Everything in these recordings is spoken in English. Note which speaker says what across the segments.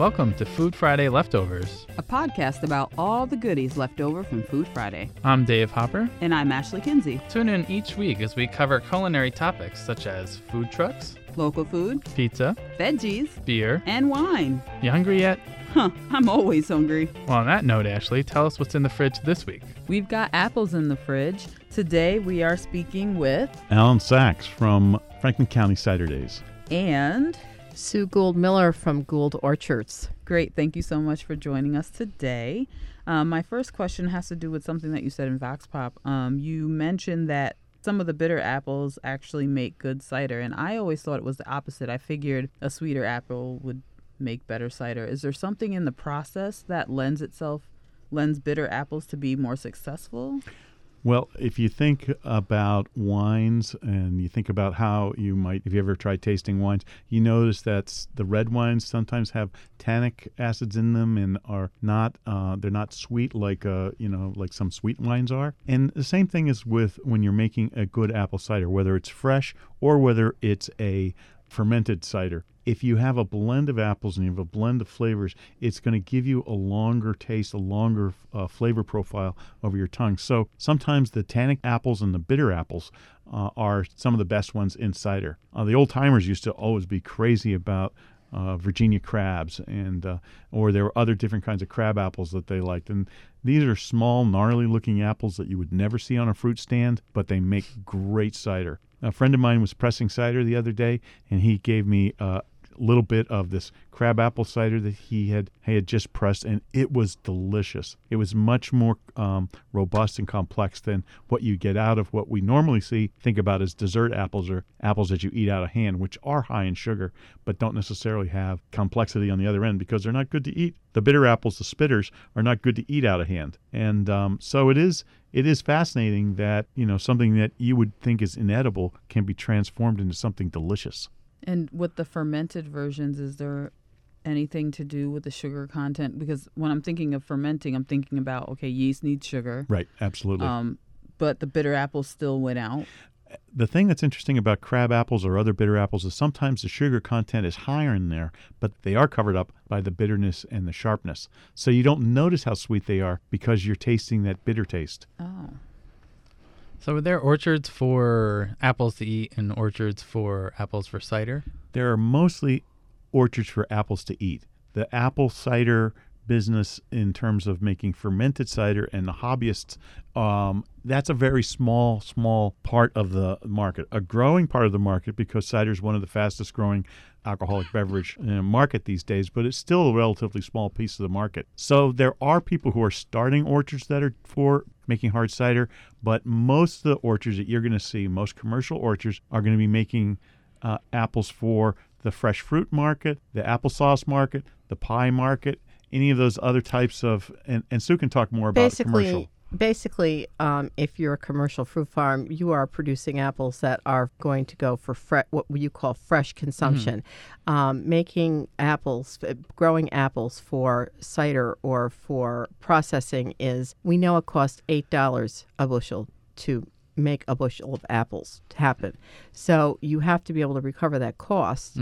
Speaker 1: Welcome to Food Friday Leftovers.
Speaker 2: a podcast about all the goodies left over from Food Friday.
Speaker 1: I'm Dave Hopper.
Speaker 2: And I'm Ashley Kinsey.
Speaker 1: Tune in each week as we cover culinary topics such as food trucks,
Speaker 2: Local food,
Speaker 1: pizza,
Speaker 2: veggies,
Speaker 1: beer.
Speaker 2: and wine.
Speaker 1: You hungry yet?
Speaker 2: Huh, I'm always hungry.
Speaker 1: Well, on that note, Ashley, tell us what's in the fridge this week.
Speaker 2: We've got apples in the fridge. Today we are speaking with
Speaker 3: Alan Sachs from Franklin County Cider Days.
Speaker 2: and
Speaker 4: Sue Goold Miller from Goold Orchards.
Speaker 2: great. Thank you so much for joining us today. Um, my first question has to do with something that you said in Vox Pop. Um, you mentioned that some of the bitter apples actually make good cider, and I always thought it was the opposite. I figured a sweeter apple would make better cider. Is there something in the process that lends itself lends bitter apples to be more successful?
Speaker 3: Well, if you think about wines and you think about how you might, if you ever tried tasting wines, you notice that the red wines sometimes have tannic acids in them and are not, uh, they're not sweet like, uh, you know, like some sweet wines are. And the same thing is with when you're making a good apple cider, whether it's fresh or whether it's a fermented cider. If you have a blend of apples and you have a blend of flavors, it's going to give you a longer taste, a longer uh, flavor profile over your tongue. So sometimes the tannic apples and the bitter apples uh, are some of the best ones in cider. Uh, the old timers used to always be crazy about uh, Virginia crabs, and uh, or there were other different kinds of crab apples that they liked. And these are small, gnarly-looking apples that you would never see on a fruit stand, but they make great cider. A friend of mine was pressing cider the other day, and he gave me uh, little bit of this crab apple cider that he had he had just pressed, and it was delicious. It was much more um, robust and complex than what you get out of what we normally see. Think about as dessert apples or apples that you eat out of hand, which are high in sugar, but don't necessarily have complexity on the other end because they're not good to eat. The bitter apples, the spitters, are not good to eat out of hand, and um, so it is it is fascinating that you know something that you would think is inedible can be transformed into something delicious.
Speaker 2: And with the fermented versions, is there anything to do with the sugar content? Because when I'm thinking of fermenting, I'm thinking about okay, yeast needs sugar.
Speaker 3: Right, absolutely.
Speaker 2: Um, but the bitter apples still went out.
Speaker 3: the thing that's interesting about crab apples or other bitter apples is sometimes the sugar content is higher in there, but they are covered up by the bitterness and the sharpness. So you don't notice how sweet they are because you're tasting that bitter taste.
Speaker 2: Oh,
Speaker 1: So, are there orchards for apples to eat and orchards for apples for cider?
Speaker 3: There are mostly orchards for apples to eat. The apple cider business in terms of making fermented cider and the hobbyists um, that's a very small small part of the market a growing part of the market because cider is one of the fastest growing alcoholic beverage market these days but it's still a relatively small piece of the market. So there are people who are starting orchards that are for making hard cider but most of the orchards that you're going to see most commercial orchards are going to be making uh, apples for the fresh fruit market the applesauce market the pie market any of those other types of and, and Sue can talk more about
Speaker 4: basically,
Speaker 3: commercial.
Speaker 4: basically, um, if you're a commercial fruit farm, you are producing apples that are going to go for fre- what you call fresh consumption. Um, making apples, uh, growing apples for cider or for processing is we know it costs eight dollars a bushel to make a bushel of apples happen. So you have to be able to recover that cost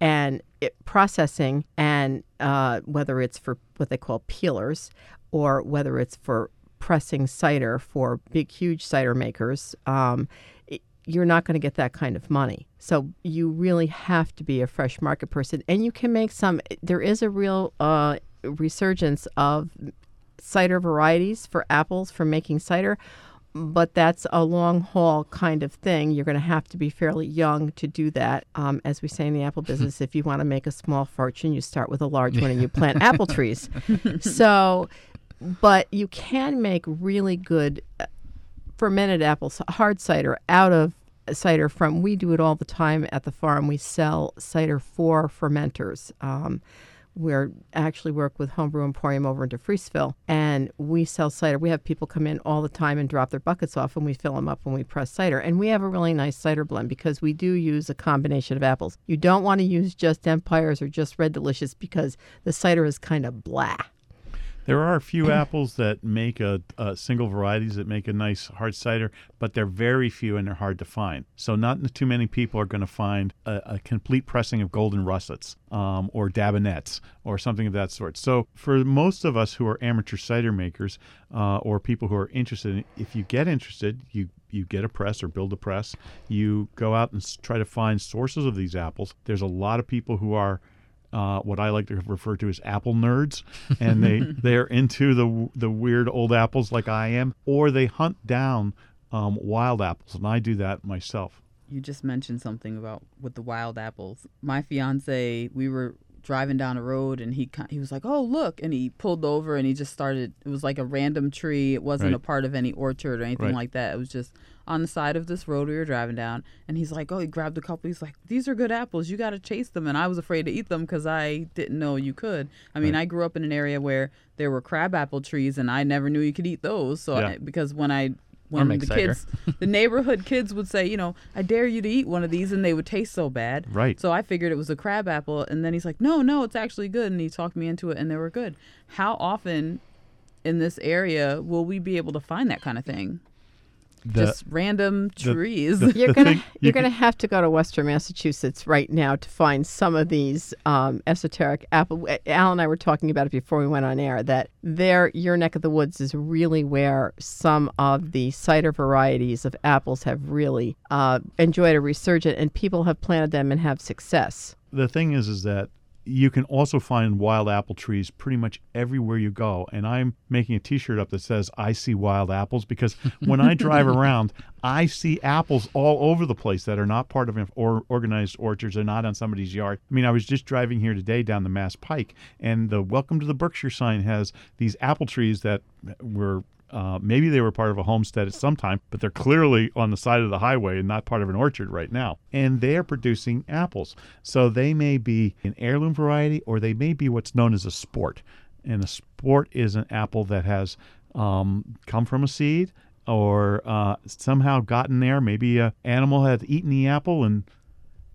Speaker 4: and it, processing and uh, whether it's for what they call peelers or whether it's for pressing cider for big, huge cider makers, um, it, you're not going to get that kind of money. So you really have to be a fresh market person, and you can make some. There is a real uh, resurgence of cider varieties for apples for making cider but that's a long haul kind of thing. You're going to have to be fairly young to do that. Um, as we say in the apple business, if you want to make a small fortune, you start with a large one and you plant apple trees. So, but you can make really good uh, fermented apple hard cider out of cider from. We do it all the time at the farm. We sell cider for fermenters. Um, we're actually work with Homebrew Emporium over into Freesville, and we sell cider. We have people come in all the time and drop their buckets off, and we fill them up when we press cider. And we have a really nice cider blend because we do use a combination of apples. You don't want to use just Empires or just Red Delicious because the cider is kind of blah.
Speaker 3: There are a few apples that make a, a single varieties that make a nice hard cider, but they're very few and they're hard to find. So not too many people are going to find a, a complete pressing of golden russets um, or Dabinetts or something of that sort. So for most of us who are amateur cider makers uh, or people who are interested, in, if you get interested, you you get a press or build a press. You go out and try to find sources of these apples. There's a lot of people who are uh, what I like to refer to as apple nerds, and they they're into the the weird old apples like I am, or they hunt down um, wild apples, and I do that myself.
Speaker 2: You just mentioned something about with the wild apples. My fiance, we were driving down a road and he he was like, "Oh, look." And he pulled over and he just started it was like a random tree. It wasn't
Speaker 3: Right.
Speaker 2: a part of any orchard or anything
Speaker 3: Right.
Speaker 2: like that. It was just on the side of this road we were driving down and he's like, "Oh, he grabbed a couple. He's like, "These are good apples. You got to chase them." And I was afraid to eat them cuz I didn't know you could. I mean,
Speaker 3: Right.
Speaker 2: I grew up in an area where there were crab apple trees and I never knew you could eat those. So
Speaker 3: Yeah.
Speaker 2: I, because when I when the kids the neighborhood kids would say, you know, I dare you to eat one of these, and they would taste so bad.
Speaker 3: Right.
Speaker 2: So I figured it was a crab apple, and then he's like, no, no, it's actually good, and he talked me into it, and they were good. How often in this area will we be able to find that kind of thing?
Speaker 3: The-
Speaker 2: Just random
Speaker 3: the-
Speaker 2: trees.
Speaker 4: You're gonna
Speaker 3: thing- you
Speaker 4: you're
Speaker 3: can-
Speaker 4: gonna have to go to Western Massachusetts right now to find some of these um, esoteric apple. Al and I were talking about it before we went on air. That there, your neck of the woods is really where some of the cider varieties of apples have really uh, enjoyed a resurgence, and people have planted them and have success.
Speaker 3: the thing is is that you can also find wild apple trees pretty much everywhere you go. And i'm making a t-shirt up that says i see wild apples because when i drive around i see apples all over the place that are not part of or organized orchards they're not on somebody's yard. I mean i was just driving here today down the mass pike and the welcome to the berkshire sign has these apple trees that were uh, maybe they were part of a homestead at some time, but they're clearly on the side of the highway and not part of an orchard right now. And they're producing apples. So they may be an heirloom variety or they may be what's known as a sport. And a sport is an apple that has um, come from a seed or uh, somehow gotten there. Maybe an animal had eaten the apple and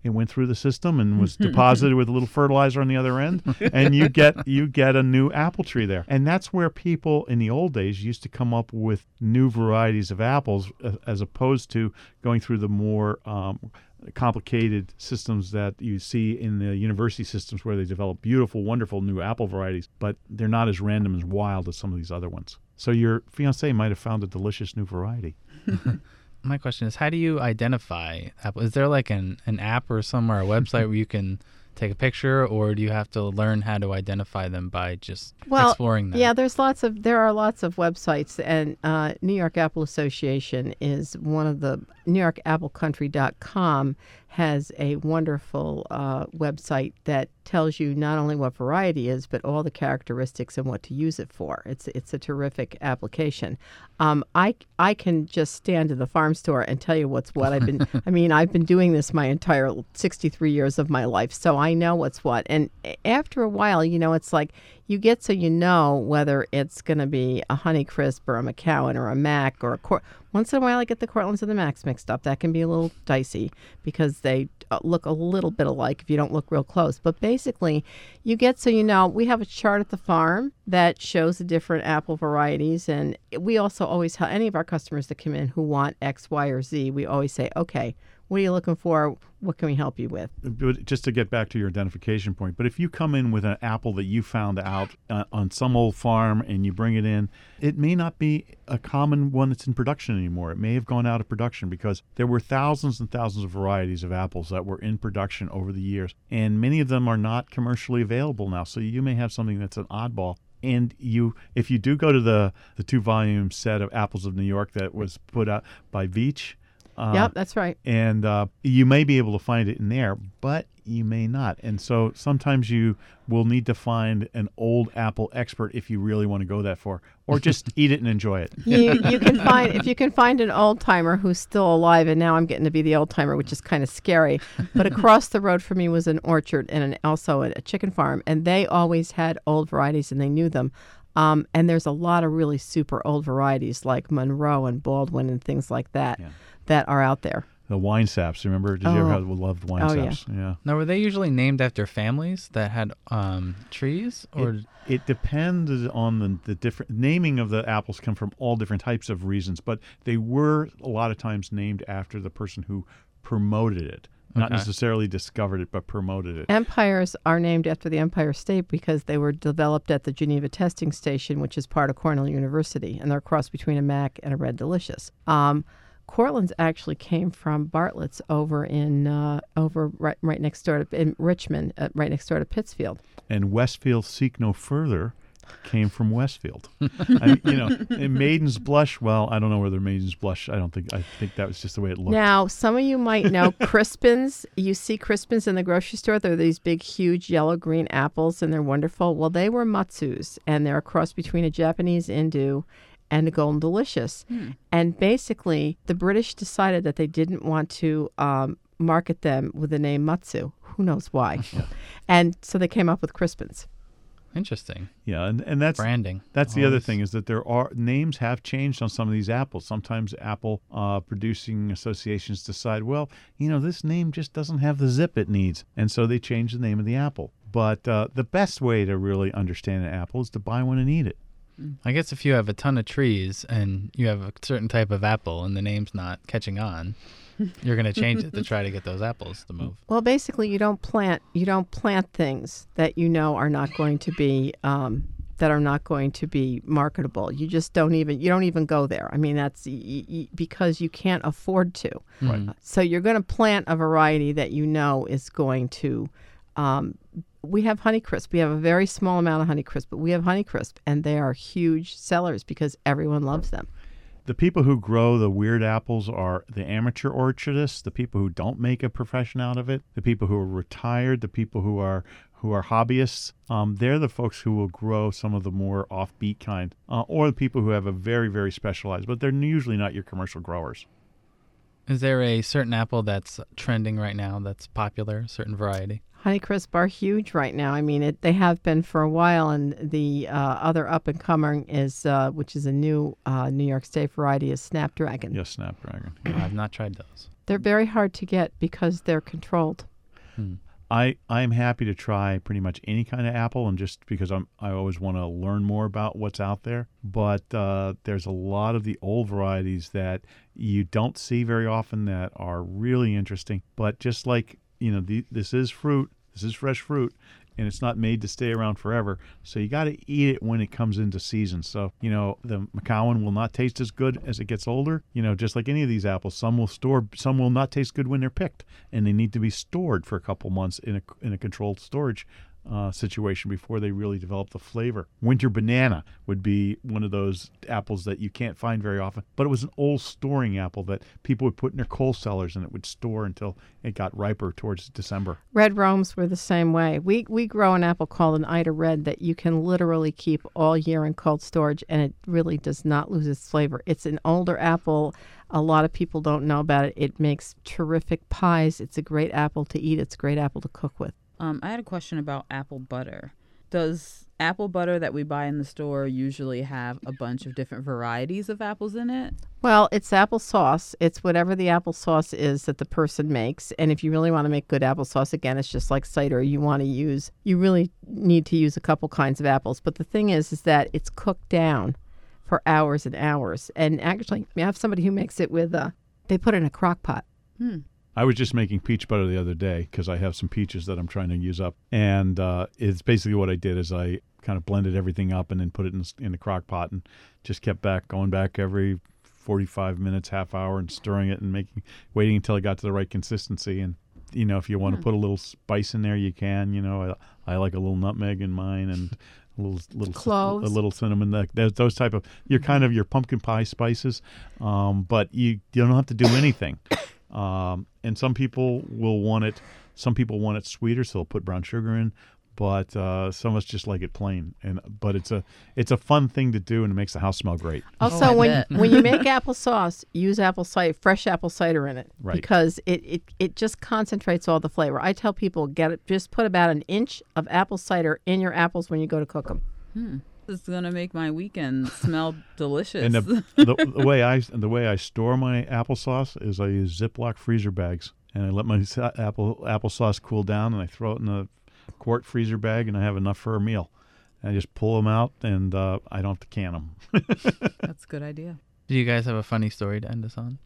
Speaker 3: it went through the system and was deposited with a little fertilizer on the other end and you get you get a new apple tree there. And that's where people in the old days used to come up with new varieties of apples uh, as opposed to going through the more um, complicated systems that you see in the university systems where they develop beautiful wonderful new apple varieties but they're not as random as wild as some of these other ones. So your fiance might have found a delicious new variety
Speaker 1: My question is, how do you identify apple? Is there like an, an app or somewhere, a website where you can take a picture, or do you have to learn how to identify them by just
Speaker 4: Well,
Speaker 1: exploring them?
Speaker 4: Yeah, there's lots of there are lots of websites, and uh, New York Apple Association is one of the. NewYorkAppleCountry.com has a wonderful uh, website that tells you not only what variety is, but all the characteristics and what to use it for. It's it's a terrific application. Um, I I can just stand in the farm store and tell you what's what. I've been I mean I've been doing this my entire 63 years of my life, so I know what's what. And after a while, you know, it's like you get so you know whether it's going to be a Honeycrisp or a Macoun or a Mac or a Cor- once in a while I get the Cortlands and the Macs mixed up. That can be a little dicey because they uh, look a little bit alike if you don't look real close. But basically, you get so you know we have a chart at the farm that shows the different apple varieties, and we also always tell any of our customers that come in who want X, Y, or Z. We always say, okay, what are you looking for? What can we help you with?
Speaker 3: but just to get back to your identification point, but if you come in with an apple that you found out uh, on some old farm and you bring it in, it may not be a common one that's in production anymore. It may have gone out of production because there were thousands and thousands of varieties of apples that were in production over the years, and many of them are not commercially available now. So you may have something that's an oddball. And you, if you do go to the the two volume set of Apples of New York that was put out by Beach, uh,
Speaker 4: yep, that's right.
Speaker 3: and uh, you may be able to find it in there, but you may not. And so sometimes you will need to find an old apple expert if you really want to go that far, or just eat it and enjoy it.
Speaker 4: you, you can find if you can find an old timer who's still alive, and now I'm getting to be the old timer, which is kind of scary. But across the road from me was an orchard and an, also a, a chicken farm, and they always had old varieties, and they knew them. Um, and there's a lot of really super old varieties like Monroe and Baldwin and things like that
Speaker 3: Yeah.
Speaker 4: That are out there.
Speaker 3: The Winesaps. Remember? Did you ever
Speaker 4: Oh.
Speaker 3: have loved wine
Speaker 4: Oh,
Speaker 3: saps? Yeah.
Speaker 1: Now, were they usually named after families that had um, trees, or
Speaker 3: It, it depended on the, the different naming of the apples come from all different types of reasons, but they were a lot of times named after the person who promoted it, not necessarily discovered it, but promoted it.
Speaker 4: Empires are named after the Empire State because they were developed at the Geneva Testing Station, which is part of Cornell University, and they're a cross between a Mac and a Red Delicious. Um, Cortland's actually came from Bartlett's over in uh, over right, right next door to in Richmond, uh, right next door to Pittsfield.
Speaker 3: and Westfield Seek No Further came from Westfield. I, you know, and Maiden's Blush. Well, I don't know whether Maiden's Blush. I don't think. I think that was just the way it looked.
Speaker 4: Now, some of you might know Crispins. You see Crispins in the grocery store. They're these big, huge yellow green apples, and they're wonderful. Well, they were Mutsus, and they're a cross between a Japanese Indo and a Golden Delicious. And basically, the British decided that they didn't want to um, market them with the name Mutsu. Who knows why? And so they came up with Crispins.
Speaker 1: interesting
Speaker 3: yeah, and, and that's
Speaker 1: branding?
Speaker 3: That's the other thing is that there are names have changed on some of these apples. Sometimes apple uh, producing associations decide, well, you know, this name just doesn't have the zip it needs, and so they change the name of the apple. But uh, the best way to really understand an apple is to buy one and eat it.
Speaker 1: I guess if you have a ton of trees and you have a certain type of apple and the name's not catching on, you're going to change it to try to get those apples to move.
Speaker 4: Well, basically, you don't plant you don't plant things that you know are not going to be um, that are not going to be marketable. You just don't even you don't even go there. I mean, that's y- y- y- because you can't afford to.
Speaker 3: Right.
Speaker 4: So you're going to plant a variety that you know is going to. Um, we have Honeycrisp. We have a very small amount of Honeycrisp, but we have Honeycrisp, and they are huge sellers because everyone loves them.
Speaker 3: The people who grow the weird apples are the amateur orchardists, the people who don't make a profession out of it, the people who are retired, the people who are who are hobbyists. Um, they're the folks who will grow some of the more offbeat kind, uh, or the people who have a very very specialized. But they're usually not your commercial growers.
Speaker 1: Is there a certain apple that's trending right now that's popular, a certain variety?
Speaker 4: Honeycrisp are huge right now. I mean, it, they have been for a while, and the uh, other up and coming is, uh, which is a new uh, New York State variety, is Snapdragon.
Speaker 3: Yes, Snapdragon.
Speaker 1: I've not tried those.
Speaker 4: They're very hard to get because they're controlled.
Speaker 3: I I'm happy to try pretty much any kind of apple, and just because I'm I always want to learn more about what's out there. But uh, there's a lot of the old varieties that you don't see very often that are really interesting. But just like you know, the, this is fruit. This is fresh fruit. And it's not made to stay around forever, so you got to eat it when it comes into season. So you know the Macoun will not taste as good as it gets older. You know, just like any of these apples, some will store, some will not taste good when they're picked, and they need to be stored for a couple months in a in a controlled storage uh, situation before they really develop the flavor. Winter banana would be one of those apples that you can't find very often, but it was an old storing apple that people would put in their coal cellars and it would store until it got riper towards December.
Speaker 4: Red Romes were the same way. We we grow an apple called an Ida Red that you can literally keep all year in cold storage, and it really does not lose its flavor. It's an older apple. A lot of people don't know about it. It makes terrific pies. It's a great apple to eat. It's a great apple to cook with.
Speaker 2: Um, I had a question about apple butter. Does apple butter that we buy in the store usually have a bunch of different varieties of apples in it?
Speaker 4: Well, it's applesauce. It's whatever the applesauce is that the person makes. And if you really want to make good applesauce, again, it's just like cider. You want to use, you really need to use a couple kinds of apples. But the thing is, is that it's cooked down for hours and hours. And actually, we have somebody who makes it with, uh, they put it in a crock pot.
Speaker 3: I was just making peach butter the other day because I have some peaches that I'm trying to use up, and uh, it's basically what I did is I kind of blended everything up and then put it in, in the crock pot and just kept back going back every 45 minutes, half hour, and stirring it and making waiting until it got to the right consistency. And you know, if you want to put a little spice in there, you can. You know, I, I like a little nutmeg in mine and. A little, little,
Speaker 4: Cloves.
Speaker 3: a little cinnamon. That, those, those type of, you're kind of your pumpkin pie spices, um, but you, you don't have to do anything. Um, and some people will want it. Some people want it sweeter, so they'll put brown sugar in. But uh, some of us just like it plain. And but it's a it's a fun thing to do, and it makes the house smell great.
Speaker 4: Also,
Speaker 2: I
Speaker 4: when when you make applesauce, use apple cider, fresh apple cider in it,
Speaker 3: Right.
Speaker 4: because it, it it just concentrates all the flavor. I tell people get it, just put about an inch of apple cider in your apples when you go to cook them.
Speaker 2: Is gonna make my weekend smell delicious.
Speaker 3: And the, the, the way I the way I store my applesauce is I use Ziploc freezer bags, and I let my apple applesauce cool down, and I throw it in a quart freezer bag, and I have enough for a meal. And I just pull them out, and uh, I don't have to can them.
Speaker 2: That's a good idea.
Speaker 1: Do you guys have a funny story to end us on?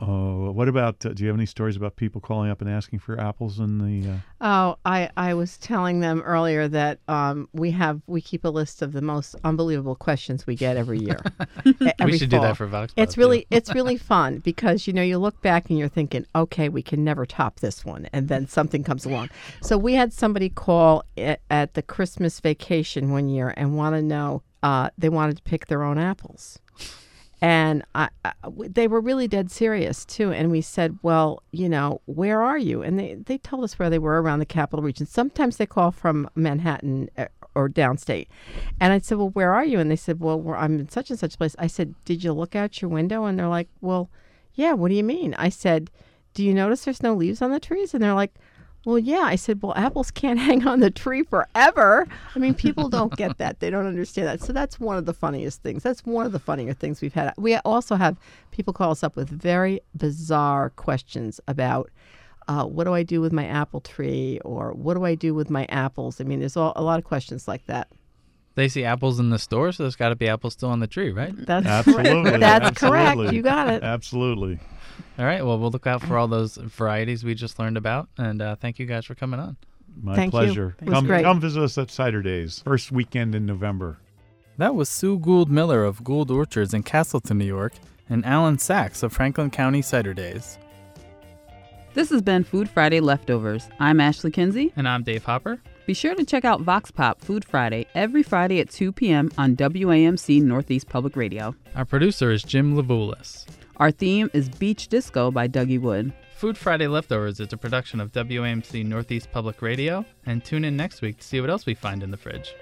Speaker 3: Oh, what about? Uh, do you have any stories about people calling up and asking for apples in the? Uh,
Speaker 4: Oh, I, I was telling them earlier that um, we have we keep a list of the most unbelievable questions we get every year. Every
Speaker 1: we should do that for Vox.
Speaker 4: It's
Speaker 1: too.
Speaker 4: really it's really fun because you know you look back and you're thinking, okay, we can never top this one, and then something comes along. So we had somebody call at, at the Christmas vacation one year and want to know uh, they wanted to pick their own apples, and I, I, they were really dead serious too. And we said, well, you know, where are you? And they they told us where they were around the capital region. Sometimes they call from Manhattan. uh, Or downstate, and I said, "Well, where are you?" And they said, "Well, I'm in such and such place." I said, "Did you look out your window?" And they're like, "Well, yeah. What do you mean?" I said, "Do you notice there's no leaves on the trees?" And they're like, "Well, yeah." I said, "Well, apples can't hang on the tree forever." I mean, people don't get that; they don't understand that. So that's one of the funniest things. That's one of the funnier things we've had. We also have people call us up with very bizarre questions about. Uh, what do I do with my apple tree, or what do I do with my apples? I mean, there's all, a lot of questions like that.
Speaker 1: They see apples in the store, so there's got to be apples still on the tree, right?
Speaker 4: That's
Speaker 3: absolutely,
Speaker 4: That's correct. You got it.
Speaker 3: Absolutely.
Speaker 1: All right. Well, we'll look out for all those varieties we just learned about, and uh, thank you guys for coming on.
Speaker 3: My
Speaker 4: Thank you.
Speaker 3: pleasure.
Speaker 4: It was
Speaker 3: Come,
Speaker 4: great.
Speaker 3: come visit us at Cider Days, first weekend in November.
Speaker 1: That was Sue Goold Miller of Goold Orchards in Castleton, New York, and Alan Sachs of Franklin County Cider Days.
Speaker 2: This has been Food Friday Leftovers. I'm Ashley Kinsey.
Speaker 1: And I'm Dave Hopper.
Speaker 2: Be sure to check out Vox Pop Food Friday every Friday at 2 p.m. on WAMC Northeast Public Radio.
Speaker 1: Our producer is Jim Levulis.
Speaker 2: Our theme is Beach Disco by Dougie Wood.
Speaker 1: Food Friday Leftovers is a production of WAMC Northeast Public Radio, and tune in next week to see what else we find in the fridge.